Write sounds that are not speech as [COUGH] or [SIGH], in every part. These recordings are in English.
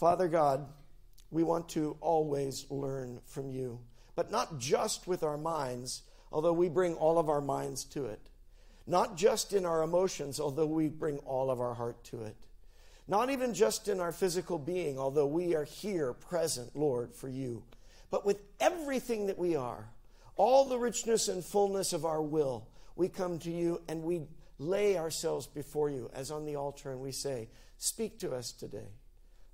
Father God, we want to always learn from you, but not just with our minds, although we bring all of our minds to it. Not just in our emotions, although we bring all of our heart to it. Not even just in our physical being, although we are here present, Lord, for you. But with everything that we are, all the richness and fullness of our will, we come to you and we lay ourselves before you as on the altar and we say, Speak to us today.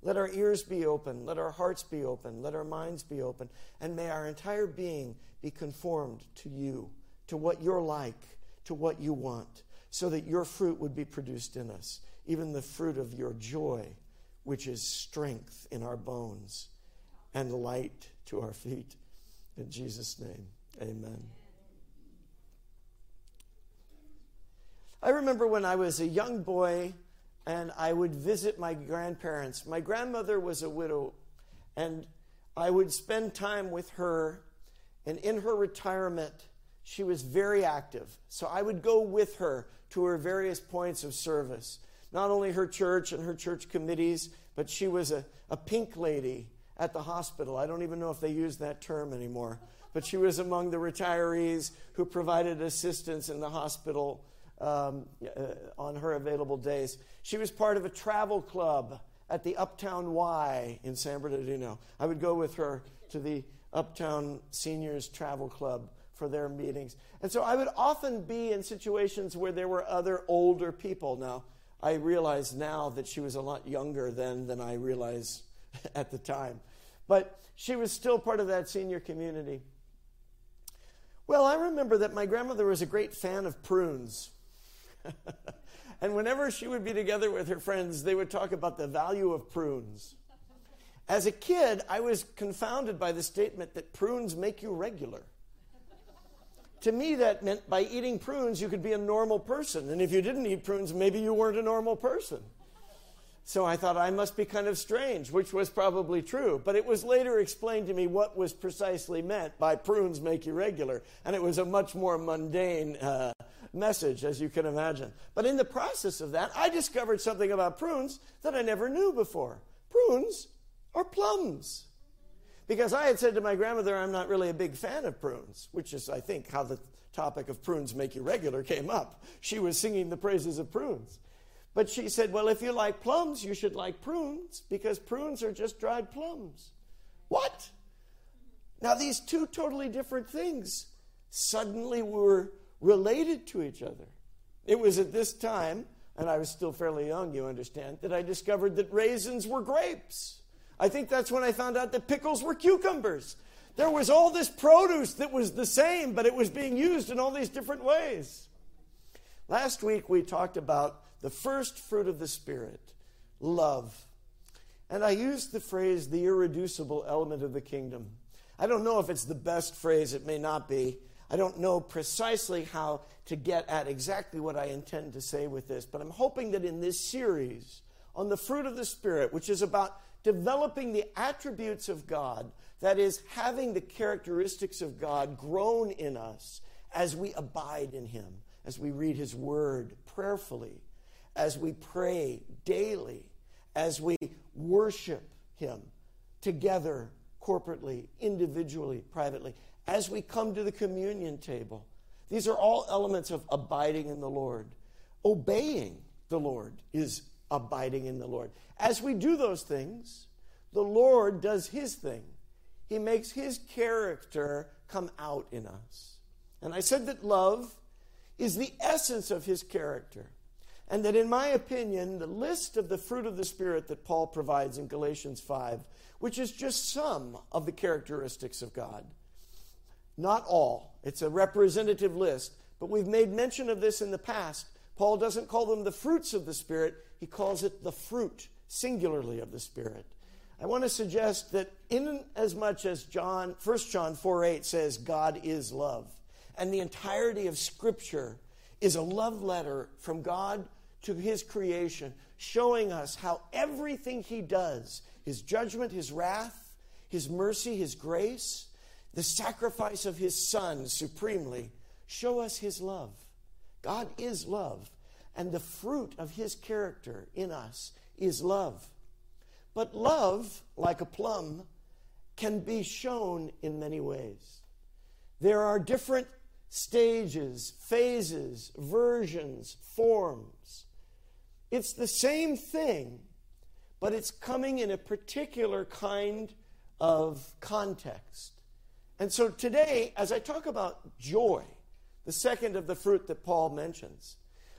Let our ears be open. Let our hearts be open. Let our minds be open. And may our entire being be conformed to you, to what you're like, to what you want, so that your fruit would be produced in us, even the fruit of your joy, which is strength in our bones and light to our feet. In Jesus' name, amen. I remember when I was a young boy and I would visit my grandparents. My grandmother was a widow, and I would spend time with her. And in her retirement, she was very active. So I would go with her to her various points of service. Not only her church and her church committees, but she was a, a pink lady at the hospital. I don't even know if they use that term anymore. But she was among the retirees who provided assistance in the hospital um, uh, on her available days. She was part of a travel club at the Uptown Y in San Bernardino. I would go with her to the Uptown Seniors Travel Club for their meetings. And so I would often be in situations where there were other older people. Now, I realize now that she was a lot younger then than I realized [LAUGHS] at the time. But she was still part of that senior community. Well, I remember that my grandmother was a great fan of prunes. [LAUGHS] and whenever she would be together with her friends, they would talk about the value of prunes. As a kid, I was confounded by the statement that prunes make you regular. to me, that meant by eating prunes, you could be a normal person. And if you didn't eat prunes, maybe you weren't a normal person. So I thought I must be kind of strange, which was probably true. But it was later explained to me what was precisely meant by prunes make you regular. And it was a much more mundane uh, message, as you can imagine. But in the process of that, I discovered something about prunes that I never knew before. Prunes are plums. Because I had said to my grandmother, I'm not really a big fan of prunes, which is, I think, how the topic of prunes make you regular came up. She was singing the praises of prunes. But she said, Well, if you like plums, you should like prunes, because prunes are just dried plums. What? Now, these two totally different things suddenly were related to each other. It was at this time, and I was still fairly young, you understand, that I discovered that raisins were grapes. I think that's when I found out that pickles were cucumbers. There was all this produce that was the same, but it was being used in all these different ways. Last week we talked about the first fruit of the Spirit, love. And I used the phrase the irreducible element of the kingdom. I don't know if it's the best phrase, it may not be. I don't know precisely how to get at exactly what I intend to say with this, but I'm hoping that in this series on the fruit of the Spirit, which is about developing the attributes of God, that is, having the characteristics of God grown in us as we abide in Him, as we read His Word prayerfully, as we pray daily, as we worship Him together, corporately, individually, privately, as we come to the communion table. These are all elements of abiding in the Lord. Obeying the Lord is abiding in the Lord. As we do those things, the Lord does his thing. He makes his character come out in us. And I said that love is the essence of his character. And that, in my opinion, the list of the fruit of the Spirit that Paul provides in Galatians 5, which is just some of the characteristics of God, not all. It's a representative list, but we've made mention of this in the past. Paul doesn't call them the fruits of the Spirit, he calls it the fruit, singularly, of the Spirit. I want to suggest that in as much as John, 1 John 4 8 says, God is love, and the entirety of Scripture is a love letter from God to His creation, showing us how everything He does, His judgment, His wrath, His mercy, His grace, the sacrifice of his son supremely, show us his love. God is love, and the fruit of his character in us is love. But love, like a plum, can be shown in many ways. There are different stages, phases, versions, forms. It's the same thing, but it's coming in a particular kind of context. And so today, as I talk about joy, the second of the fruit that Paul mentions,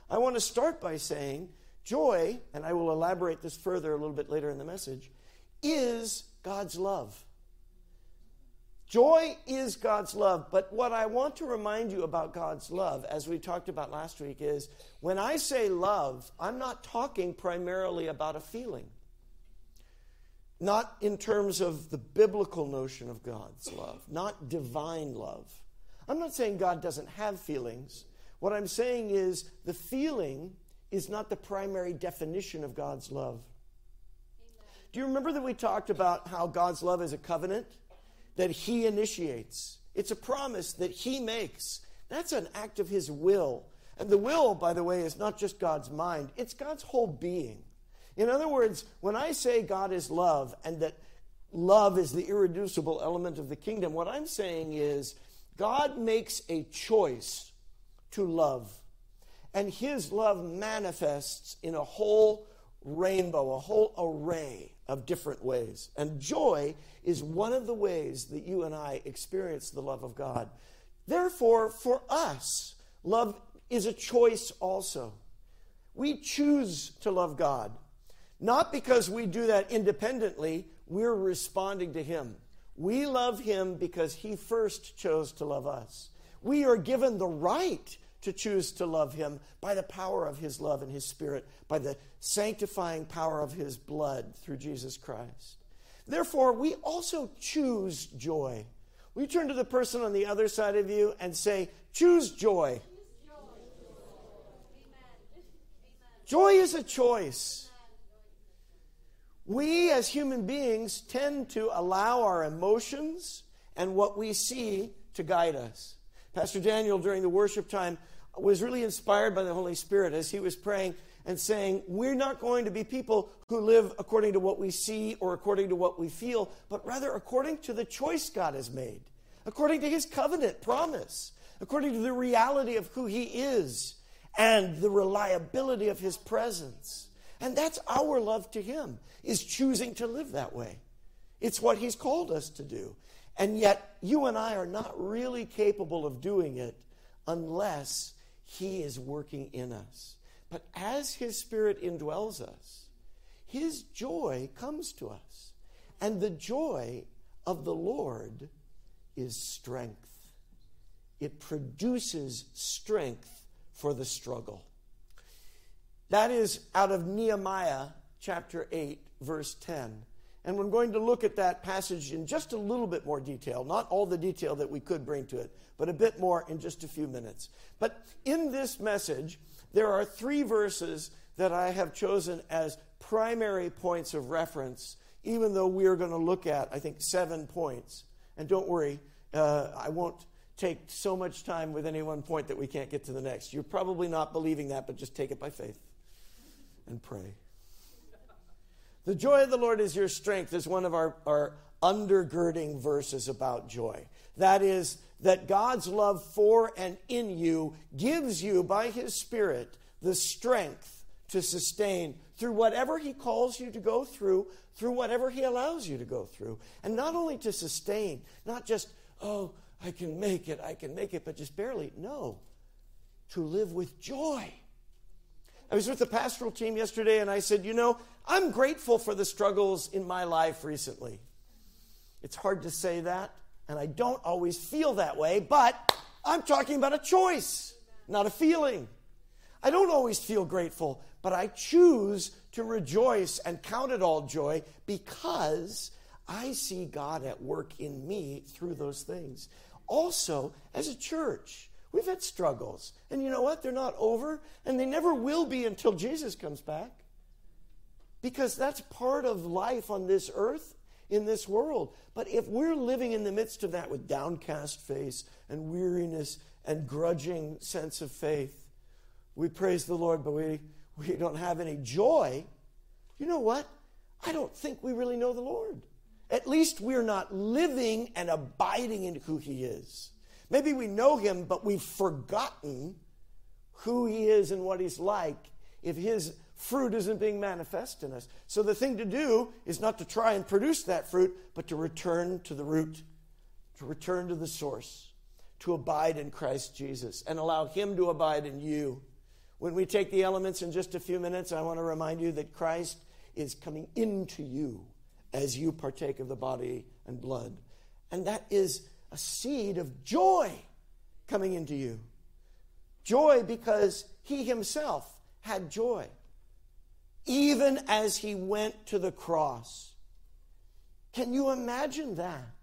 I want to start by saying joy, and I will elaborate this further a little bit later in the message, is God's love. Joy is God's love, but what I want to remind you about God's love, as we talked about last week, is when I say love, I'm not talking primarily about a feeling. Not in terms of the biblical notion of God's love, not divine love. I'm not saying God doesn't have feelings. What I'm saying is the feeling is not the primary definition of God's love. Do you remember that we talked about how God's love is a covenant? that He initiates. It's a promise that He makes. That's an act of His will. And the will, by the way, is not just God's mind, it's God's whole being. In other words, when I say God is love and that love is the irreducible element of the kingdom, what I'm saying is God makes a choice to love. And his love manifests in a whole rainbow, a whole array of different ways. And joy is one of the ways that you and I experience the love of God. Therefore, for us, love is a choice also. We choose to love God. Not because we do that independently, we're responding to Him. We love Him because He first chose to love us. We are given the right to choose to love him by the power of his love and his spirit, by the sanctifying power of his blood through Jesus Christ. Therefore, we also choose joy. We turn to the person on the other side of you and say, Choose joy. Joy is a choice. We as human beings tend to allow our emotions and what we see to guide us. Pastor Daniel, during the worship time, was really inspired by the Holy Spirit as he was praying and saying, We're not going to be people who live according to what we see or according to what we feel, but rather according to the choice God has made, according to his covenant promise, according to the reality of who he is and the reliability of his presence. And that's our love to him, is choosing to live that way. It's what he's called us to do. And yet, you and I are not really capable of doing it unless He is working in us. But as His Spirit indwells us, His joy comes to us. And the joy of the Lord is strength, it produces strength for the struggle. That is out of Nehemiah chapter 8, verse 10. And we're going to look at that passage in just a little bit more detail, not all the detail that we could bring to it, but a bit more in just a few minutes. But in this message, there are three verses that I have chosen as primary points of reference, even though we are going to look at, I think, seven points. And don't worry, uh, I won't take so much time with any one point that we can't get to the next. You're probably not believing that, but just take it by faith and pray. The joy of the Lord is your strength is one of our, our undergirding verses about joy. That is, that God's love for and in you gives you, by His Spirit, the strength to sustain through whatever He calls you to go through, through whatever He allows you to go through. And not only to sustain, not just, oh, I can make it, I can make it, but just barely. No, to live with joy. I was with the pastoral team yesterday and I said, you know, I'm grateful for the struggles in my life recently. It's hard to say that, and I don't always feel that way, but I'm talking about a choice, not a feeling. I don't always feel grateful, but I choose to rejoice and count it all joy because I see God at work in me through those things. Also, as a church, we've had struggles. And you know what? They're not over, and they never will be until Jesus comes back because that's part of life on this earth, in this world. But if we're living in the midst of that with downcast face and weariness and grudging sense of faith, we praise the Lord, but we, we don't have any joy. You know what? I don't think we really know the Lord. At least we're not living and abiding in who He is. Maybe we know Him, but we've forgotten who He is and what He's like if His fruit isn't being manifest in us. So the thing to do is not to try and produce that fruit, but to return to the root, to return to the source, to abide in Christ Jesus and allow Him to abide in you. When we take the elements in just a few minutes, I want to remind you that Christ is coming into you as you partake of the body and blood. And that is a seed of joy coming into you. Joy because he himself had joy, even as he went to the cross. Can you imagine that?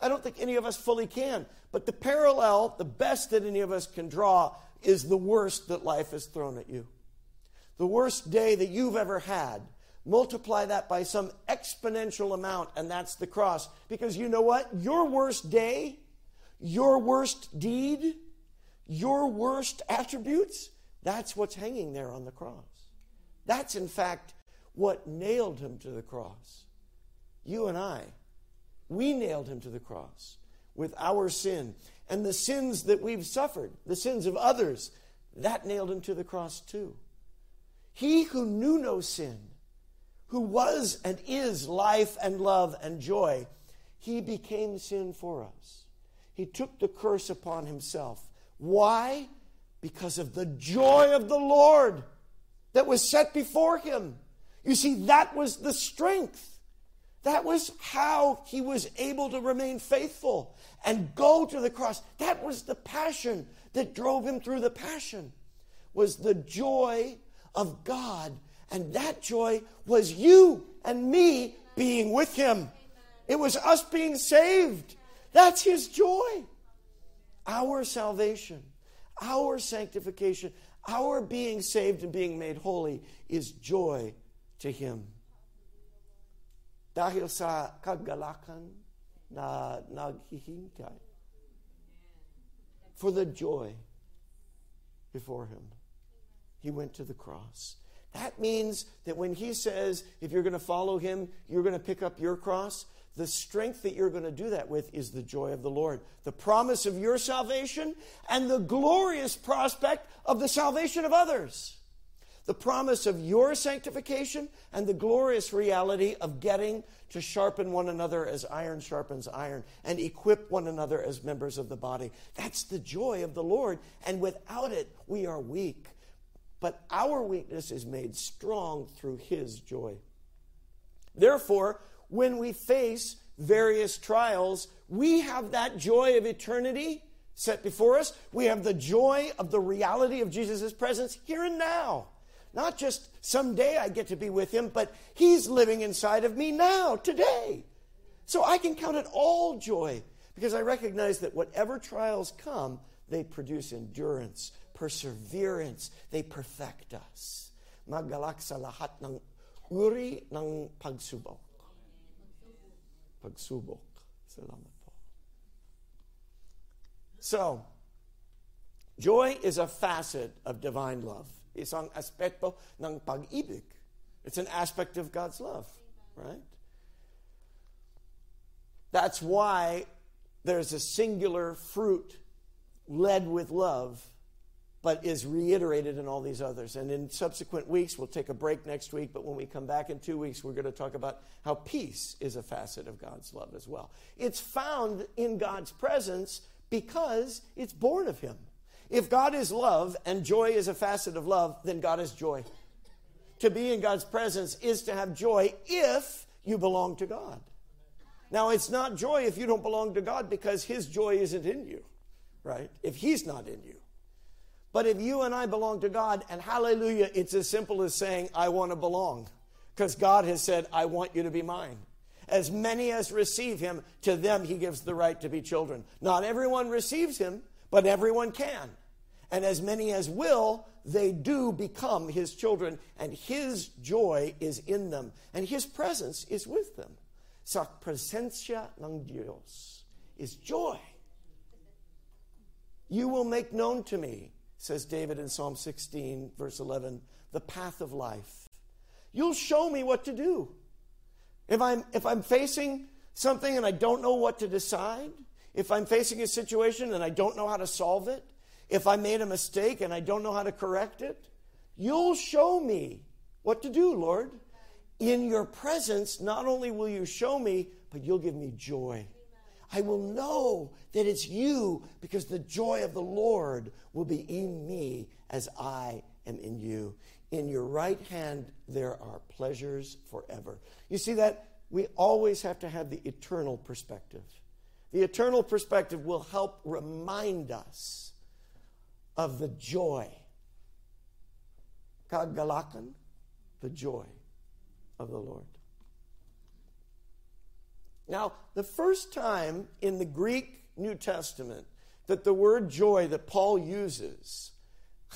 I don't think any of us fully can, but the parallel, the best that any of us can draw, is the worst that life has thrown at you. The worst day that you've ever had multiply that by some exponential amount, and that's the cross. Because you know what? Your worst day, your worst deed, your worst attributes, that's what's hanging there on the cross. That's, in fact, what nailed him to the cross. You and I, we nailed him to the cross with our sin. And the sins that we've suffered, the sins of others, that nailed him to the cross too. He who knew no sin, who was and is life and love and joy, he became sin for us. He took the curse upon himself. Why? Because of the joy of the Lord that was set before him. You see, that was the strength. That was how he was able to remain faithful and go to the cross. That was the passion that drove him through the passion. Was the joy of God and that joy was you and me being with him. It was us being saved. That's his joy. Our salvation, our sanctification, our being saved and being made holy is joy to him. Dahil sa kagalakan na naghihintay for the joy before him. He went to the cross. That means that when he says, if you're going to follow him, you're going to pick up your cross, the strength that you're going to do that with is the joy of the Lord. The promise of your salvation and the glorious prospect of the salvation of others. The promise of your sanctification and the glorious reality of getting to sharpen one another as iron sharpens iron and equip one another as members of the body. That's the joy of the Lord. And without it, we are weak but our weakness is made strong through his joy. Therefore, when we face various trials, we have that joy of eternity set before us. We have the joy of the reality of Jesus' presence here and now. Not just someday I get to be with him, but he's living inside of me now, today. So I can count it all joy because I recognize that whatever trials come, they produce endurance perseverance, they perfect us. Magalak sa lahat ng uri ng pagsubok. Pagsubok. Salamat po. So, joy is a facet of divine love. Isang aspekto ng pag-ibig. It's an aspect of God's love, right? That's why there's a singular fruit led with love but is reiterated in all these others. And in subsequent weeks, we'll take a break next week, but when we come back in two weeks, we're going to talk about how peace is a facet of God's love as well. It's found in God's presence because it's born of Him. If God is love and joy is a facet of love, then God is joy. To be in God's presence is to have joy if you belong to God. Now, it's not joy if you don't belong to God because His joy isn't in you, right? If He's not in you. But if you and I belong to God, and hallelujah, it's as simple as saying, I want to belong. Because God has said, I want you to be mine. As many as receive him, to them he gives the right to be children. Not everyone receives him, but everyone can. And as many as will, they do become his children, and his joy is in them, and his presence is with them. Sa presencia ng Dios is joy. You will make known to me says David in Psalm 16, verse 11, the path of life. You'll show me what to do. If I'm, if I'm facing something and I don't know what to decide, if I'm facing a situation and I don't know how to solve it, if I made a mistake and I don't know how to correct it, you'll show me what to do, Lord. In your presence, not only will you show me, but you'll give me joy. I will know that it's you because the joy of the Lord will be in me as I am in you. In your right hand, there are pleasures forever. You see that? We always have to have the eternal perspective. The eternal perspective will help remind us of the joy. Kagalakan, the joy of the Lord. Now, the first time in the Greek New Testament that the word joy that Paul uses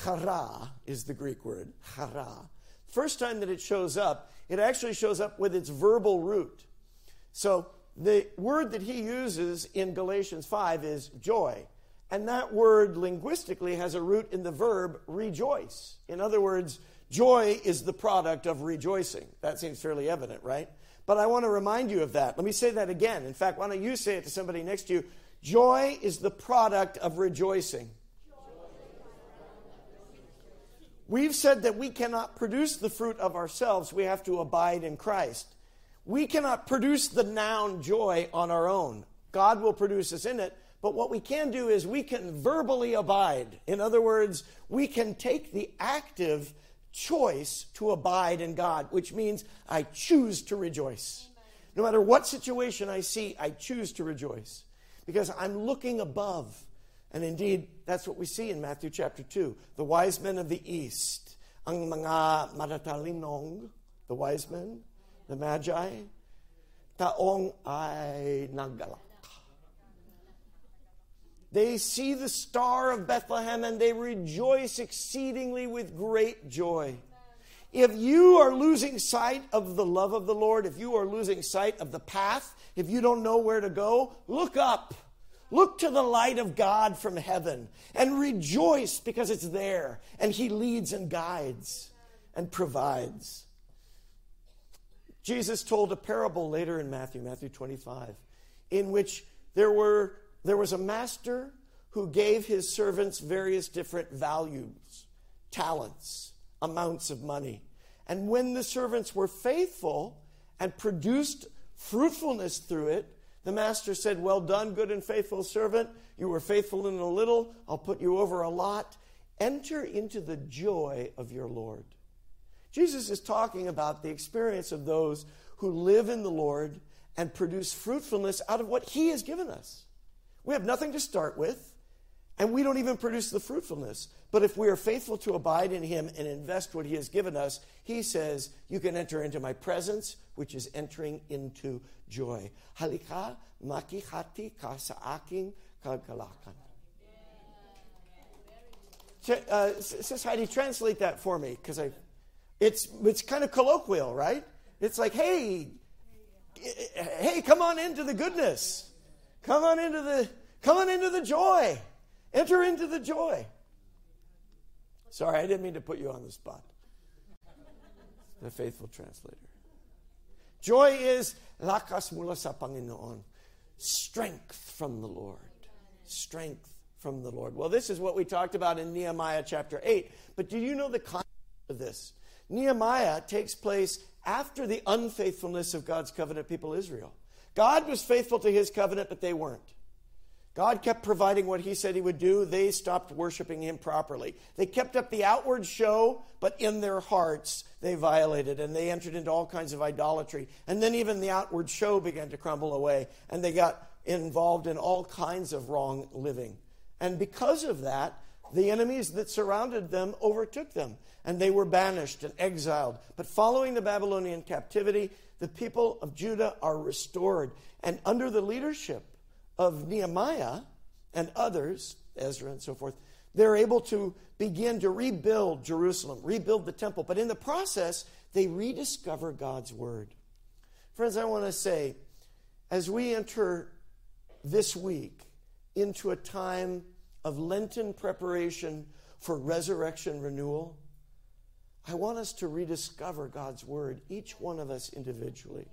Chara is the Greek word. Chara. First time that it shows up, it actually shows up with its verbal root. So the word that he uses in Galatians 5 is joy. And that word linguistically has a root in the verb rejoice. In other words, joy is the product of rejoicing. That seems fairly evident, right? But I want to remind you of that. Let me say that again. In fact, why don't you say it to somebody next to you? Joy is the product of rejoicing. We've said that we cannot produce the fruit of ourselves, we have to abide in Christ. We cannot produce the noun joy on our own. God will produce us in it, but what we can do is we can verbally abide. In other words, we can take the active choice to abide in God, which means I choose to rejoice. No matter what situation I see, I choose to rejoice because I'm looking above. And indeed, that's what we see in Matthew chapter 2. The wise men of the east, ang mga maratalinong, the wise men, the magi, taong ay naggalak. They see the star of Bethlehem and they rejoice exceedingly with great joy. If you are losing sight of the love of the Lord, if you are losing sight of the path, if you don't know where to go, look up Look to the light of God from heaven and rejoice because it's there and He leads and guides and provides. Jesus told a parable later in Matthew, Matthew 25, in which there, were, there was a master who gave his servants various different values, talents, amounts of money. And when the servants were faithful and produced fruitfulness through it, the master said, Well done, good and faithful servant. You were faithful in a little, I'll put you over a lot. Enter into the joy of your Lord. Jesus is talking about the experience of those who live in the Lord and produce fruitfulness out of what He has given us. We have nothing to start with, and we don't even produce the fruitfulness. But if we are faithful to abide in Him and invest what He has given us, He says, You can enter into my presence, which is entering into joy. Halika makihati ka sa aking kagalakan. Uh, Sis Heidi, translate that for me, because I, it's it's kind of colloquial, right? It's like, hey, hey, come on into the goodness, come on into the come on into the joy, enter into the joy. Sorry, I didn't mean to put you on the spot. The faithful translator. Joy is lakas mula sa. Strength from the Lord. Strength from the Lord. Well, this is what we talked about in Nehemiah chapter 8. But do you know the context of this? Nehemiah takes place after the unfaithfulness of God's covenant people Israel. God was faithful to his covenant, but they weren't. God kept providing what he said he would do. They stopped worshiping him properly. They kept up the outward show, but in their hearts they violated and they entered into all kinds of idolatry. And then even the outward show began to crumble away and they got involved in all kinds of wrong living. And because of that, the enemies that surrounded them overtook them and they were banished and exiled. But following the Babylonian captivity, the people of Judah are restored. And under the leadership of Nehemiah and others, Ezra and so forth, they're able to begin to rebuild Jerusalem, rebuild the temple. But in the process, they rediscover God's word. Friends, I want to say, as we enter this week into a time of Lenten preparation for resurrection renewal, I want us to rediscover God's word, each one of us individually.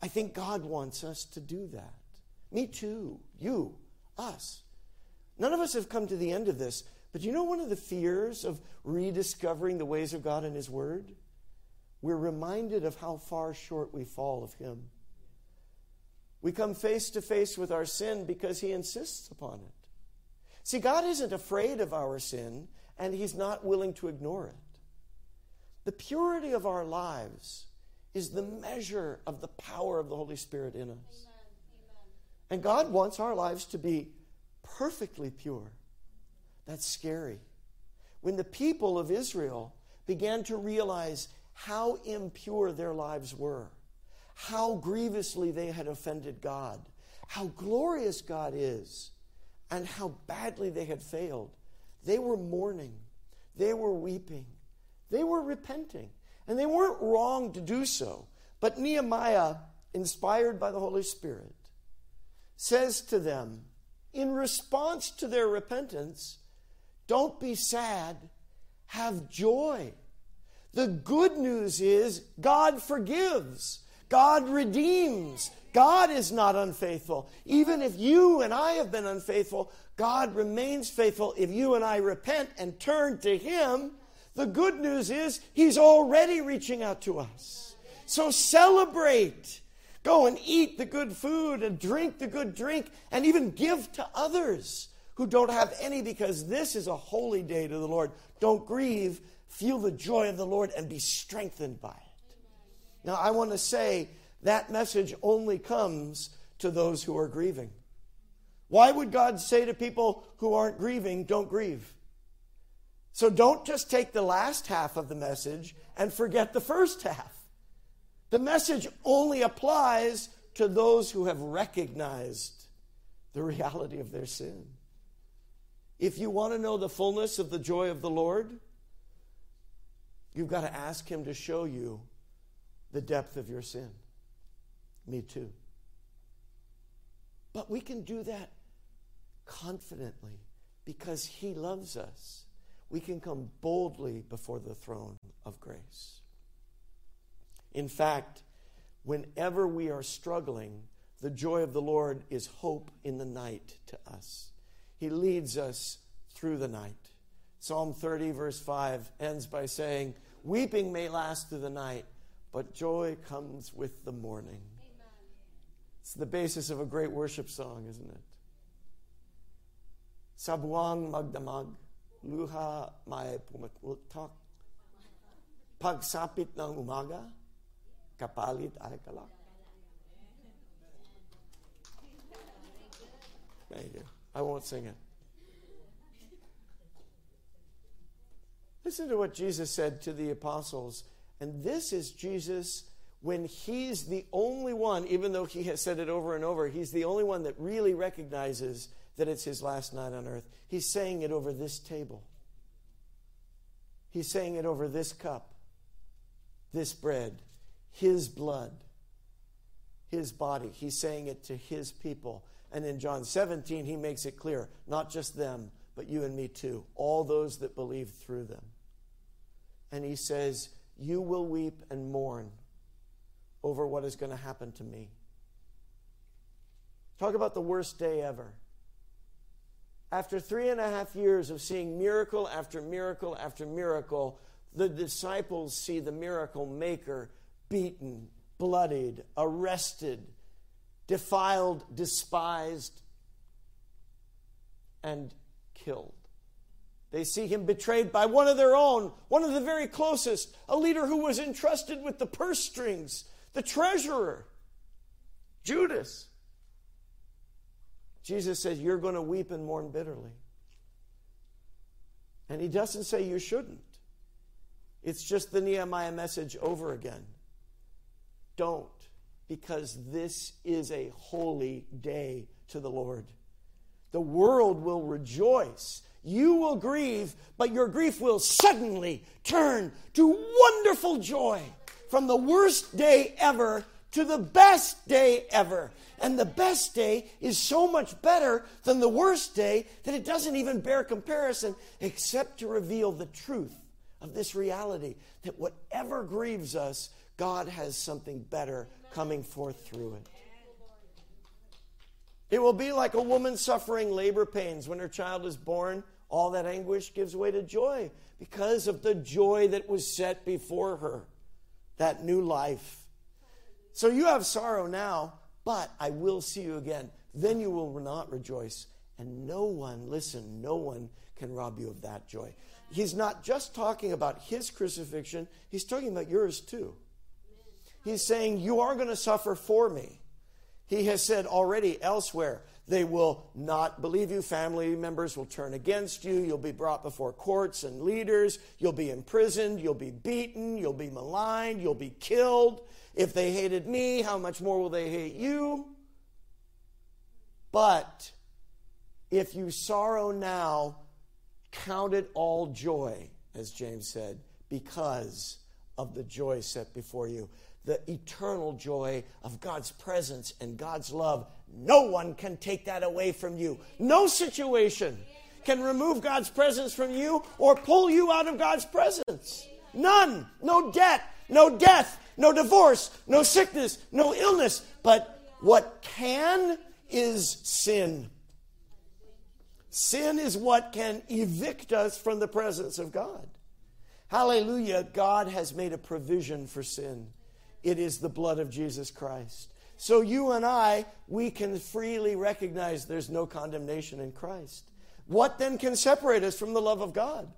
I think God wants us to do that. Me too. You, us. None of us have come to the end of this, but you know one of the fears of rediscovering the ways of God and His Word? We're reminded of how far short we fall of Him. We come face to face with our sin because He insists upon it. See, God isn't afraid of our sin, and He's not willing to ignore it. The purity of our lives is the measure of the power of the Holy Spirit in us. Amen. And God wants our lives to be perfectly pure. That's scary. When the people of Israel began to realize how impure their lives were, how grievously they had offended God, how glorious God is, and how badly they had failed, they were mourning, they were weeping, they were repenting. And they weren't wrong to do so. But Nehemiah, inspired by the Holy Spirit, says to them, in response to their repentance, don't be sad, have joy. The good news is God forgives, God redeems. God is not unfaithful. Even if you and I have been unfaithful, God remains faithful if you and I repent and turn to Him the good news is He's already reaching out to us. So celebrate. Go and eat the good food and drink the good drink and even give to others who don't have any because this is a holy day to the Lord. Don't grieve. Feel the joy of the Lord and be strengthened by it. Now, I want to say that message only comes to those who are grieving. Why would God say to people who aren't grieving, don't grieve? So don't just take the last half of the message and forget the first half. The message only applies to those who have recognized the reality of their sin. If you want to know the fullness of the joy of the Lord, you've got to ask Him to show you the depth of your sin. Me too. But we can do that confidently because He loves us we can come boldly before the throne of grace. In fact, whenever we are struggling, the joy of the Lord is hope in the night to us. He leads us through the night. Psalm 30, verse 5, ends by saying, Weeping may last through the night, but joy comes with the morning. Amen. It's the basis of a great worship song, isn't it? Sabuang magdamag, luha may pumutok. Pagsapit ng umaga, kapalit ay kalak. Thank you. I won't sing it. Listen to what Jesus said to the apostles. And this is Jesus when he's the only one, even though he has said it over and over, he's the only one that really recognizes that it's his last night on earth. He's saying it over this table. He's saying it over this cup, this bread, his blood, his body. He's saying it to his people. And in John 17, he makes it clear not just them, but you and me too, all those that believe through them. And he says, You will weep and mourn over what is going to happen to me. Talk about the worst day ever. After three and a half years of seeing miracle after miracle after miracle, the disciples see the miracle maker beaten, bloodied, arrested, defiled, despised, and killed. They see him betrayed by one of their own, one of the very closest, a leader who was entrusted with the purse strings, the treasurer, Judas. Jesus says, You're going to weep and mourn bitterly. And he doesn't say you shouldn't. It's just the Nehemiah message over again. Don't, because this is a holy day to the Lord. The world will rejoice. You will grieve, but your grief will suddenly turn to wonderful joy from the worst day ever to the best day ever. And the best day is so much better than the worst day that it doesn't even bear comparison except to reveal the truth of this reality that whatever grieves us, God has something better coming forth through it. It will be like a woman suffering labor pains when her child is born. All that anguish gives way to joy because of the joy that was set before her, that new life. So you have sorrow now, but I will see you again. Then you will not rejoice. And no one, listen, no one can rob you of that joy. He's not just talking about his crucifixion, he's talking about yours too. He's saying, You are going to suffer for me. He has said already elsewhere, they will not believe you. Family members will turn against you. You'll be brought before courts and leaders. You'll be imprisoned. You'll be beaten. You'll be maligned. You'll be killed. If they hated me, how much more will they hate you? But if you sorrow now, count it all joy, as James said, because of the joy set before you. The eternal joy of God's presence and God's love. No one can take that away from you. No situation can remove God's presence from you or pull you out of God's presence. None. No debt, no death, no divorce, no sickness, no illness. But what can is sin. Sin is what can evict us from the presence of God. Hallelujah. God has made a provision for sin. It is the blood of Jesus Christ. So you and I, we can freely recognize there's no condemnation in Christ. What then can separate us from the love of God?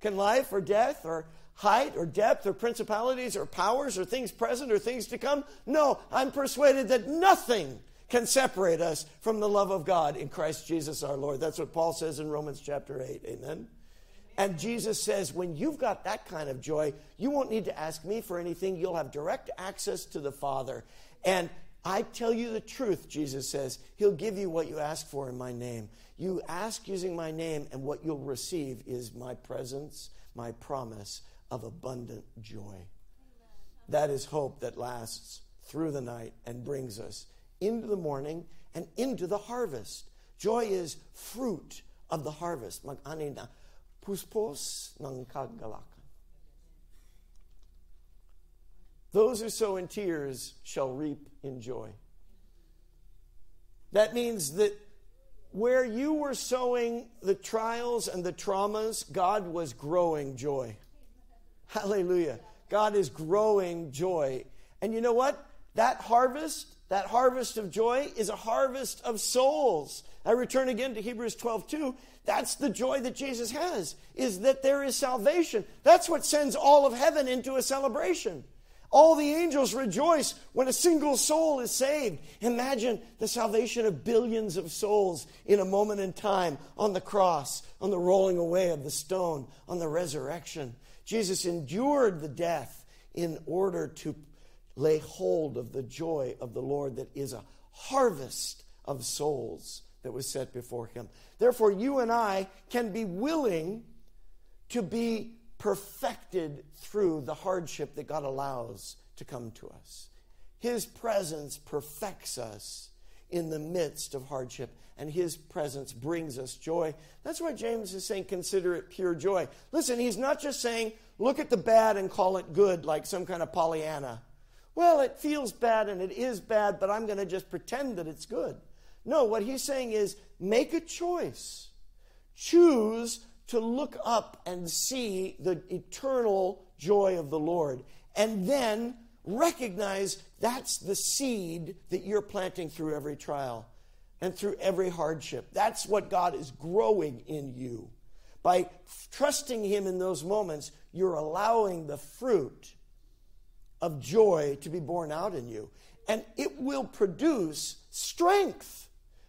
Can life or death or height or depth or principalities or powers or things present or things to come? No, I'm persuaded that nothing can separate us from the love of God in Christ Jesus our Lord. That's what Paul says in Romans chapter 8. Amen. And Jesus says, when you've got that kind of joy, you won't need to ask me for anything. You'll have direct access to the Father. And I tell you the truth, Jesus says, He'll give you what you ask for in my name. You ask using my name, and what you'll receive is my presence, my promise of abundant joy. That is hope that lasts through the night and brings us into the morning and into the harvest. Joy is fruit of the harvest. Mag-ani puspos ng. Those who sow in tears shall reap in joy. That means that where you were sowing the trials and the traumas, God was growing joy. Hallelujah. God is growing joy. And you know what? That harvest that harvest of joy is a harvest of souls. I return again to Hebrews 12, 2. That's the joy that Jesus has, is that there is salvation. That's what sends all of heaven into a celebration. All the angels rejoice when a single soul is saved. Imagine the salvation of billions of souls in a moment in time on the cross, on the rolling away of the stone, on the resurrection. Jesus endured the death in order to lay hold of the joy of the Lord that is a harvest of souls that was set before him. Therefore, you and I can be willing to be perfected through the hardship that God allows to come to us. His presence perfects us in the midst of hardship, and His presence brings us joy. That's why James is saying, consider it pure joy. Listen, he's not just saying, look at the bad and call it good, like some kind of Pollyanna. Well, it feels bad and it is bad, but I'm going to just pretend that it's good. No, what he's saying is make a choice. Choose to look up and see the eternal joy of the Lord. And then recognize that's the seed that you're planting through every trial and through every hardship. That's what God is growing in you. By trusting Him in those moments, you're allowing the fruit of joy to be born out in you. And it will produce strength.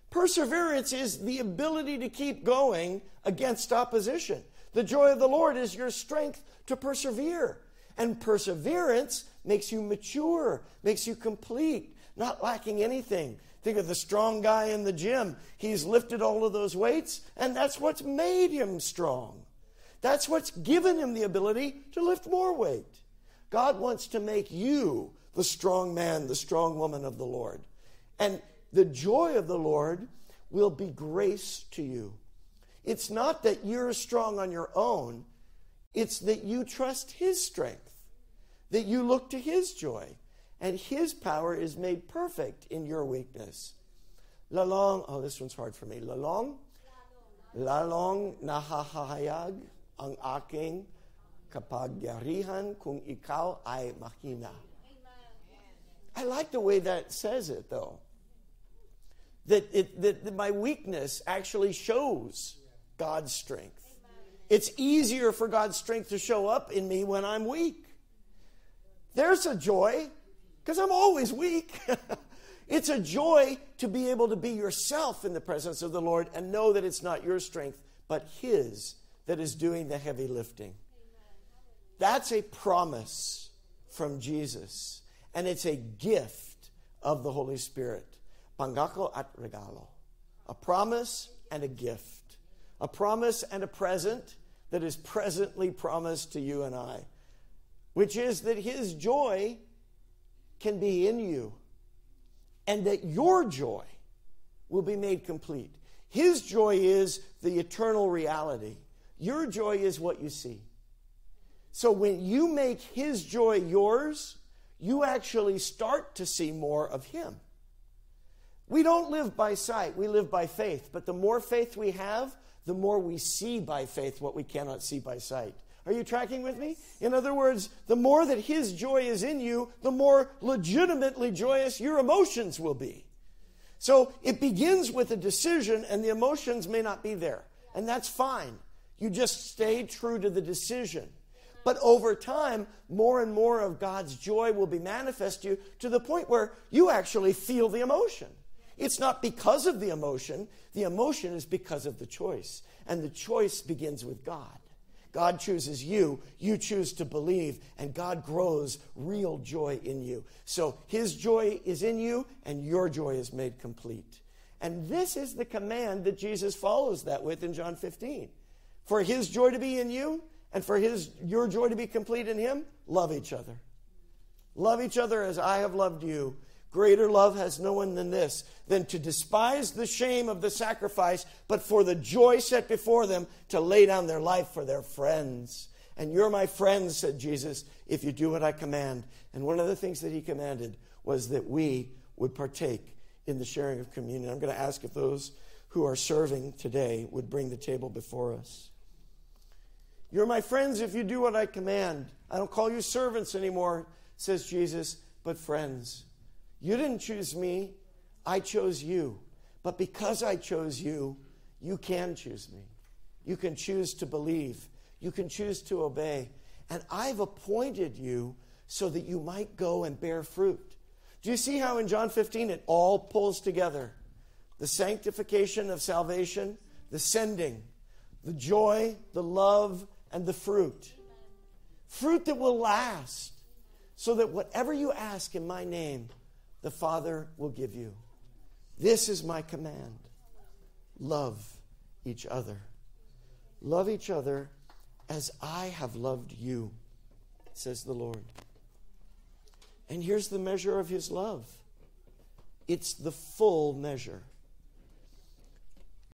Perseverance is the ability to keep going against opposition. The joy of the Lord is your strength to persevere. And perseverance makes you mature, makes you complete, not lacking anything. Think of the strong guy in the gym. He's lifted all of those weights, and that's what's made him strong. That's what's given him the ability to lift more weight. God wants to make you the strong man, the strong woman of the Lord. And the joy of the Lord will be grace to you. It's not that you're strong on your own, it's that you trust His strength. That you look to his joy, and his power is made perfect in your weakness. Lalong, oh, this one's hard for me. Lalong, lalong nahahayag ang aking kapagyarihan kung ikaw ay mahina. I like the way that says it, though. That, it, that, that my weakness actually shows God's strength. It's easier for God's strength to show up in me when I'm weak. There's a joy, because I'm always weak. [LAUGHS] it's a joy to be able to be yourself in the presence of the Lord and know that it's not your strength, but His that is doing the heavy lifting. That's a promise from Jesus, and it's a gift of the Holy Spirit. Pangako at regalo. A promise and a gift. A promise and a present that is presently promised to you and I, which is that His joy can be in you and that your joy will be made complete. His joy is the eternal reality. Your joy is what you see. So when you make His joy yours, you actually start to see more of Him. We don't live by sight, we live by faith. But the more faith we have, the more we see by faith what we cannot see by sight. Are you tracking with me? In other words, the more that His joy is in you, the more legitimately joyous your emotions will be. So it begins with a decision, and the emotions may not be there. And that's fine. You just stay true to the decision. But over time, more and more of God's joy will be manifest to you to the point where you actually feel the emotion. It's not because of the emotion, the emotion is because of the choice. And the choice begins with God. God chooses you, you choose to believe, and God grows real joy in you. So his joy is in you, and your joy is made complete. And this is the command that Jesus follows that with in John 15. For his joy to be in you, and for his your joy to be complete in him, love each other. Love each other as I have loved you. Greater love has no one than this, than to despise the shame of the sacrifice, but for the joy set before them to lay down their life for their friends. And you're my friends, said Jesus, if you do what I command. And one of the things that he commanded was that we would partake in the sharing of communion. I'm going to ask if those who are serving today would bring the table before us. You're my friends if you do what I command. I don't call you servants anymore, says Jesus, but friends. You didn't choose me, I chose you. But because I chose you, you can choose me. You can choose to believe, you can choose to obey. And I've appointed you so that you might go and bear fruit. Do you see how in John 15 it all pulls together? The sanctification of salvation, the sending, the joy, the love, and the fruit. Fruit that will last, so that whatever you ask in my name, the Father will give you. This is my command love each other. Love each other as I have loved you, says the Lord. And here's the measure of his love it's the full measure.